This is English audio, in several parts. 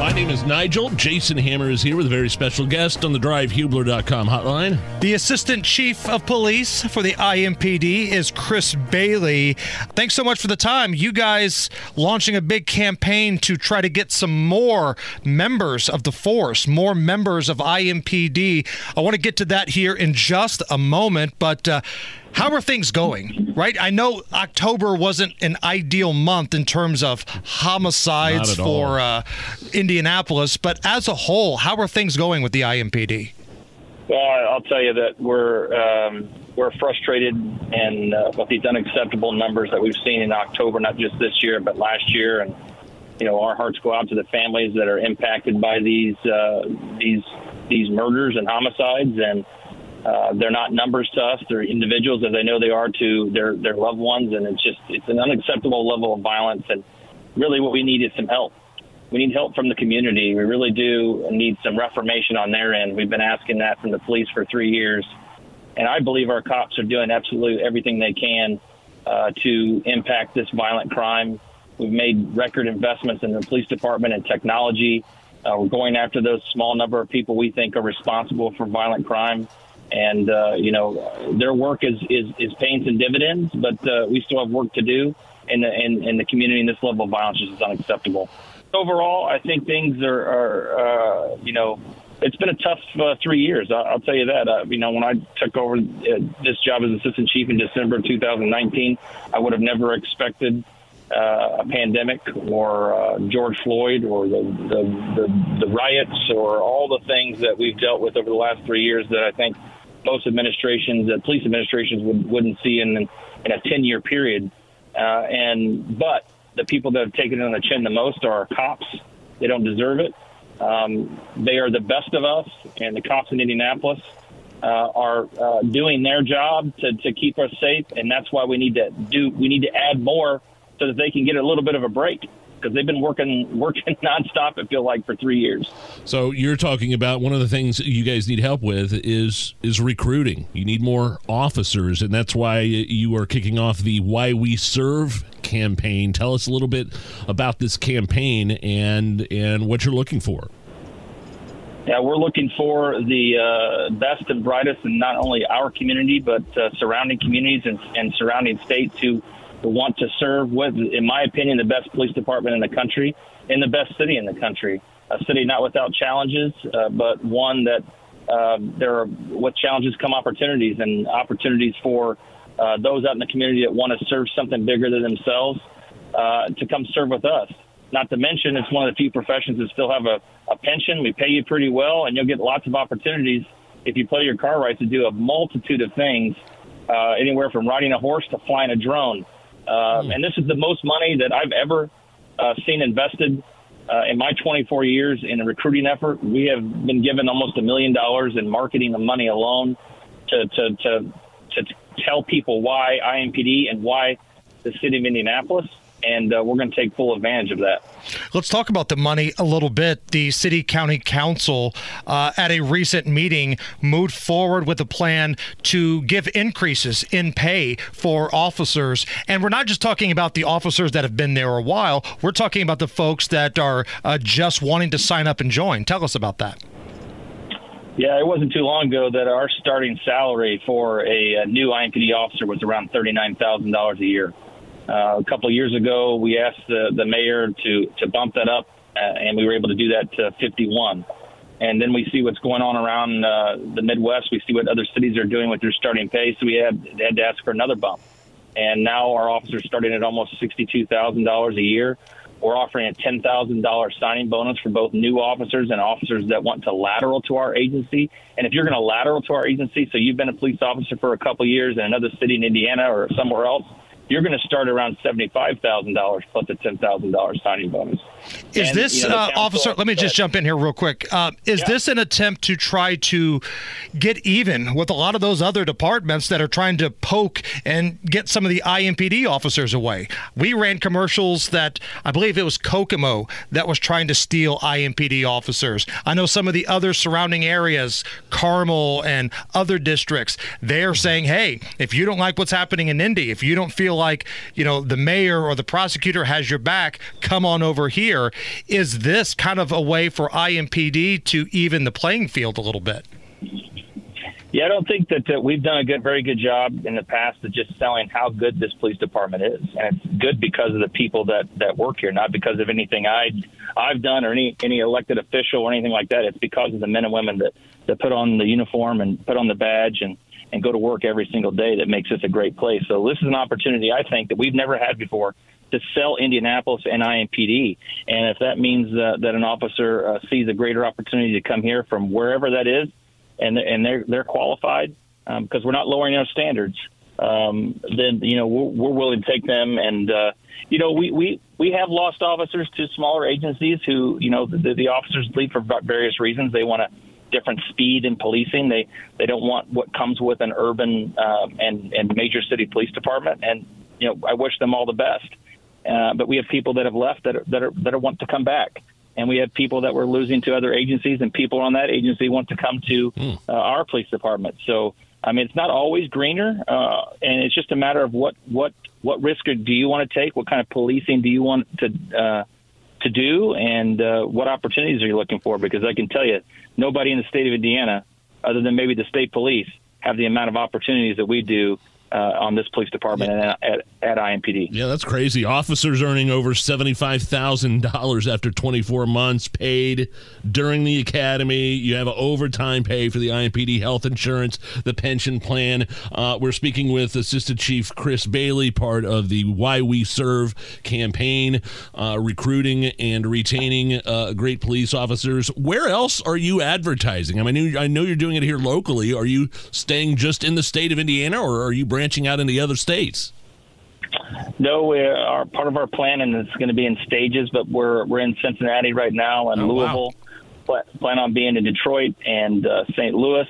My name is Nigel. Jason Hammer is here with a very special guest on the drivehubler.com hotline. The Assistant Chief of Police for the IMPD is Chris Bailey. Thanks so much for the time. You guys launching a big campaign to try to get some more members of the force, more members of IMPD. I want to get to that here in just a moment, but uh, how are things going? Right? I know October wasn't an ideal month in terms of homicides for uh, Indianapolis, but as a whole, how are things going with the IMPD? Well, I'll tell you that we're um, we're frustrated and uh, with these unacceptable numbers that we've seen in October, not just this year but last year, and you know our hearts go out to the families that are impacted by these uh, these these murders and homicides and uh, they're not numbers to us; they're individuals, as I know they are to their their loved ones, and it's just it's an unacceptable level of violence. And really, what we need is some help. We need help from the community. We really do need some reformation on their end. We've been asking that from the police for three years, and I believe our cops are doing absolutely everything they can uh, to impact this violent crime. We've made record investments in the police department and technology. Uh, we're going after those small number of people we think are responsible for violent crime and uh, you know their work is, is is paying some dividends, but uh, we still have work to do in the in, in the community. And this level of violence is unacceptable. Overall, I think things are, are uh, you know it's been a tough uh, three years. I'll, I'll tell you that. Uh, you know, when I took over uh, this job as assistant chief in December of 2019, I would have never expected uh, a pandemic or uh, George Floyd or the, the, the, the riots or all the things that we've dealt with over the last three years that I think most administrations, uh, police administrations, would, wouldn't see in in a ten year period. Uh, and but the people that have taken it on the chin the most are cops. They don't deserve it. Um, they are the best of us, and the cops in Indianapolis uh, are uh, doing their job to, to keep us safe, and that's why we need to do. We need to add more so that they can get a little bit of a break because they've been working working nonstop. I feel like for three years. So you're talking about one of the things you guys need help with is is recruiting. You need more officers, and that's why you are kicking off the Why We Serve campaign. Tell us a little bit about this campaign and and what you're looking for. Yeah, we're looking for the uh, best and brightest in not only our community but uh, surrounding communities and, and surrounding states who want to serve with, in my opinion, the best police department in the country and the best city in the country. A city not without challenges, uh, but one that uh, there are with challenges come opportunities and opportunities for uh, those out in the community that want to serve something bigger than themselves uh, to come serve with us. Not to mention, it's one of the few professions that still have a, a pension. We pay you pretty well, and you'll get lots of opportunities if you play your car right to do a multitude of things, uh, anywhere from riding a horse to flying a drone. Um, and this is the most money that I've ever uh, seen invested uh, in my 24 years in a recruiting effort. We have been given almost a million dollars in marketing and money alone to, to, to, to tell people why IMPD and why the city of Indianapolis and uh, we're going to take full advantage of that. Let's talk about the money a little bit. The City County Council, uh, at a recent meeting, moved forward with a plan to give increases in pay for officers. And we're not just talking about the officers that have been there a while, we're talking about the folks that are uh, just wanting to sign up and join. Tell us about that. Yeah, it wasn't too long ago that our starting salary for a, a new IMPD officer was around $39,000 a year. Uh, a couple of years ago, we asked the, the mayor to, to bump that up, uh, and we were able to do that to 51. And then we see what's going on around uh, the Midwest. We see what other cities are doing with their starting pay, so we had, had to ask for another bump. And now our officers starting at almost $62,000 a year. We're offering a $10,000 signing bonus for both new officers and officers that want to lateral to our agency. And if you're going to lateral to our agency, so you've been a police officer for a couple years in another city in Indiana or somewhere else, you're going to start around $75,000 plus a $10,000 signing bonus. Is And, this you know, uh, officer? Let me just jump in here real quick. Uh, is Yeah. this an attempt to try to get even with a lot of those other departments that are trying to poke and get some of the IMPD officers away? We ran commercials that I believe it was Kokomo that was trying to steal IMPD officers. I know some of the other surrounding areas, Carmel and other districts, they're saying, "Hey, if you don't like what's happening in Indy, if you don't feel like you know the mayor or the prosecutor has your back, come on over here. Is this kind of a way for IMPD to even the playing field a little bit? Yeah, I don't think that, that we've done a good, very good job in the past of just selling how good this police department is, and it's good because of the people that that work here, not because of anything I I've done or any any elected official or anything like that. It's because of the men and women that that put on the uniform and put on the badge and and go to work every single day that makes this a great place. So this is an opportunity I think that we've never had before to sell Indianapolis and IMPD. And if that means uh, that an officer uh, sees a greater opportunity to come here from wherever that is, and and they're they're qualified um, because we're not lowering our standards. Um, then you know we're, we're willing to take them, and uh, you know we, we we have lost officers to smaller agencies who you know the, the officers leave for various reasons. They want a different speed in policing. They they don't want what comes with an urban um, and and major city police department. And you know I wish them all the best. Uh, but we have people that have left that are, that are that are want to come back and we have people that we're losing to other agencies, and people on that agency want to come to uh, our police department. So, I mean, it's not always greener, uh, and it's just a matter of what what what risk do you want to take, what kind of policing do you want to uh, to do, and uh, what opportunities are you looking for? Because I can tell you, nobody in the state of Indiana, other than maybe the state police, have the amount of opportunities that we do. Uh, on this police department and at, at IMPD. Yeah, that's crazy. Officers earning over $75,000 after 24 months paid during the academy. You have overtime pay for the IMPD health insurance, the pension plan. Uh, we're speaking with Assistant Chief Chris Bailey, part of the Why We Serve campaign, uh, recruiting and retaining uh, great police officers. Where else are you advertising? I mean, I know you're doing it here locally. Are you staying just in the state of Indiana or are you branching out into the other states? No, we are part of our plan, and it's going to be in stages. But we're we're in Cincinnati right now and Oh. Louisville. Pla- Plan on being in Detroit and uh, St. Louis.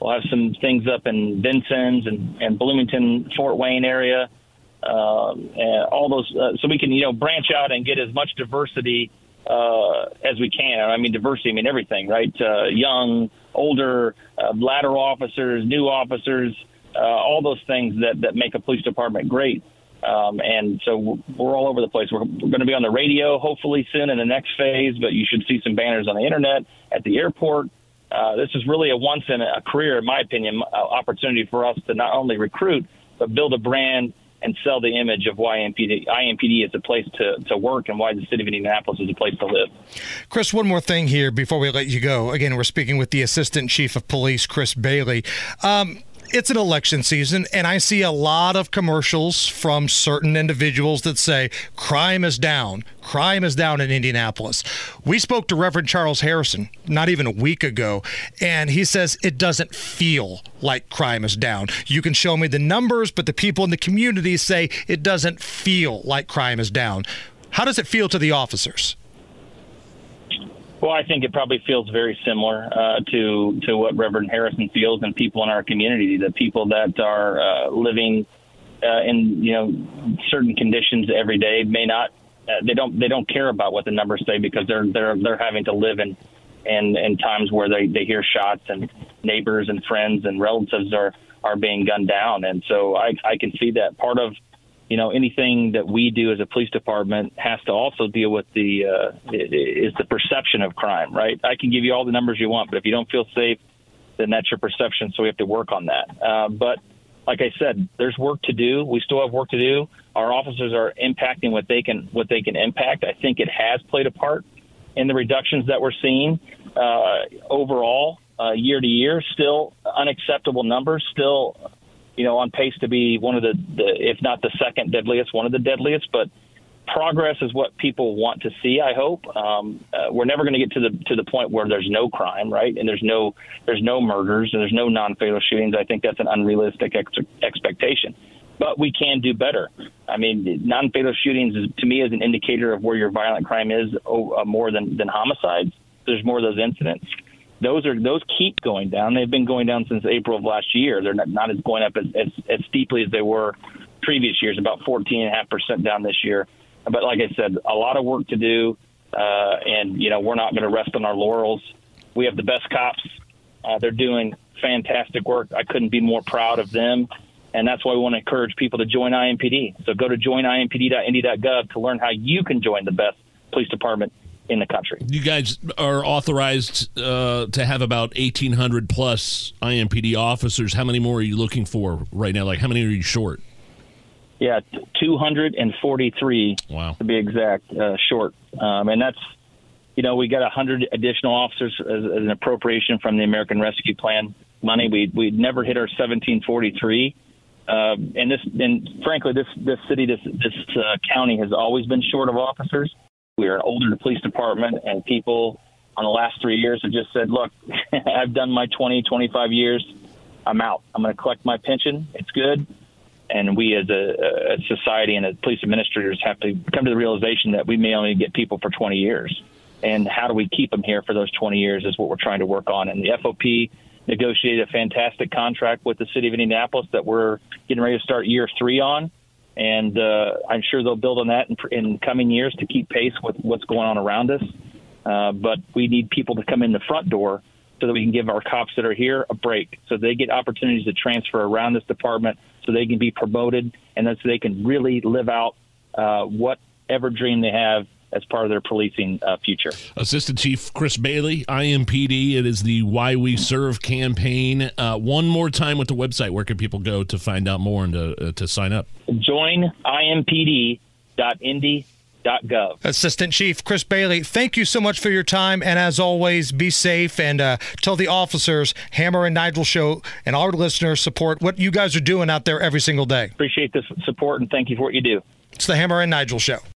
We'll have some things up in Vincennes and, and Bloomington, Fort Wayne area. Um, and all those, uh, so we can you know branch out and get as much diversity uh, as we can. I mean diversity, I mean everything, right? Uh, young, older, uh, lateral officers, new officers, uh, all those things that that make a police department great. Um, and so we're, all over the place. We're, we're going to be on the radio hopefully soon in the next phase, but you should see some banners on the internet at the airport. Uh, this is really a once in a career, in my opinion, uh, opportunity for us to not only recruit but build a brand and sell the image of why IMPD, IMPD is a place to, to work and why the city of Indianapolis is a place to live. Chris, one more thing here before we let you go. Again, we're speaking with the Assistant Chief of Police, Chris Bailey. Um, it's an election season, and I see a lot of commercials from certain individuals that say crime is down. Crime is down in Indianapolis. We spoke to Reverend Charles Harrison not even a week ago, and he says it doesn't feel like crime is down. You can show me the numbers, but the people in the community say it doesn't feel like crime is down. How does it feel to the officers? Well, I think it probably feels very similar uh, to to what Reverend Harrison feels, and people in our community, the people that are uh, living uh, in you know certain conditions every day may not uh, they don't they don't care about what the numbers say because they're they're they're having to live in and in times where they they hear shots and neighbors and friends and relatives are are being gunned down, and so I I can see that part of you know anything that we do as a police department has to also deal with the uh, is the perception of crime, right? I can give you all the numbers you want, but if you don't feel safe, then that's your perception. So we have to work on that. Uh, but like I said, there's work to do. We still have work to do. Our officers are impacting what they can what they can impact. I think it has played a part in the reductions that we're seeing uh, overall uh, year to year. Still unacceptable numbers. Still you know, on pace to be one of the, the, if not the second deadliest, one of the deadliest. But progress is what people want to see. I hope um, uh, we're never going to get to the to the point where there's no crime, right? And there's no there's no murders and there's no non-fatal shootings. I think that's an unrealistic ex- expectation. but we can do better. I mean, non-fatal shootings is, to me is an indicator of where your violent crime is oh, uh, more than than homicides. There's more of those incidents. Those are those keep going down. They've been going down since April of last year. They're not, not as going up as, as, as steeply as they were previous years. About 14.5 percent down this year. But like I said, a lot of work to do, uh, and you know we're not going to rest on our laurels. We have the best cops. Uh, they're doing fantastic work. I couldn't be more proud of them and that's why we want to encourage people to join IMPD. So go to joinimpd.indy.gov to learn how you can join the best police department in the country. You guys are authorized uh, to have about 1,800 plus IMPD officers. How many more are you looking for right now? Like, how many are you short? Yeah, 243 wow. to be exact, uh, short. Um, and that's, you know, we got 100 additional officers as, as, an appropriation from the American Rescue Plan money. We we never hit our 1743 um, and this, and frankly, this this city, this this uh, county has always been short of officers. We are an older police department, and people on the last three years have just said, "Look, I've done my 20, 25 years. I'm out. I'm going to collect my pension. It's good." And we, as a, a society and as police administrators, have to come to the realization that we may only get people for 20 years. And how do we keep them here for those 20 years is what we're trying to work on. And the FOP negotiated a fantastic contract with the city of Indianapolis that we're getting ready to start year three on. And uh, I'm sure they'll build on that in, in coming years to keep pace with what's going on around us. Uh, but we need people to come in the front door so that we can give our cops that are here a break, so they get opportunities to transfer around this department, so they can be promoted, and then so they can really live out uh, whatever dream they have as part of their policing uh, future. Assistant Chief Chris Bailey, IMPD. It is the Why We Serve campaign. Uh, one more time with the website. Where can people go to find out more and to, uh, to sign up? Join IMPD.indy.gov. Assistant Chief Chris Bailey, thank you so much for your time. And as always, be safe and uh, tell the officers, Hammer and Nigel Show, and our listeners support what you guys are doing out there every single day. Appreciate this support and thank you for what you do. It's the Hammer and Nigel Show.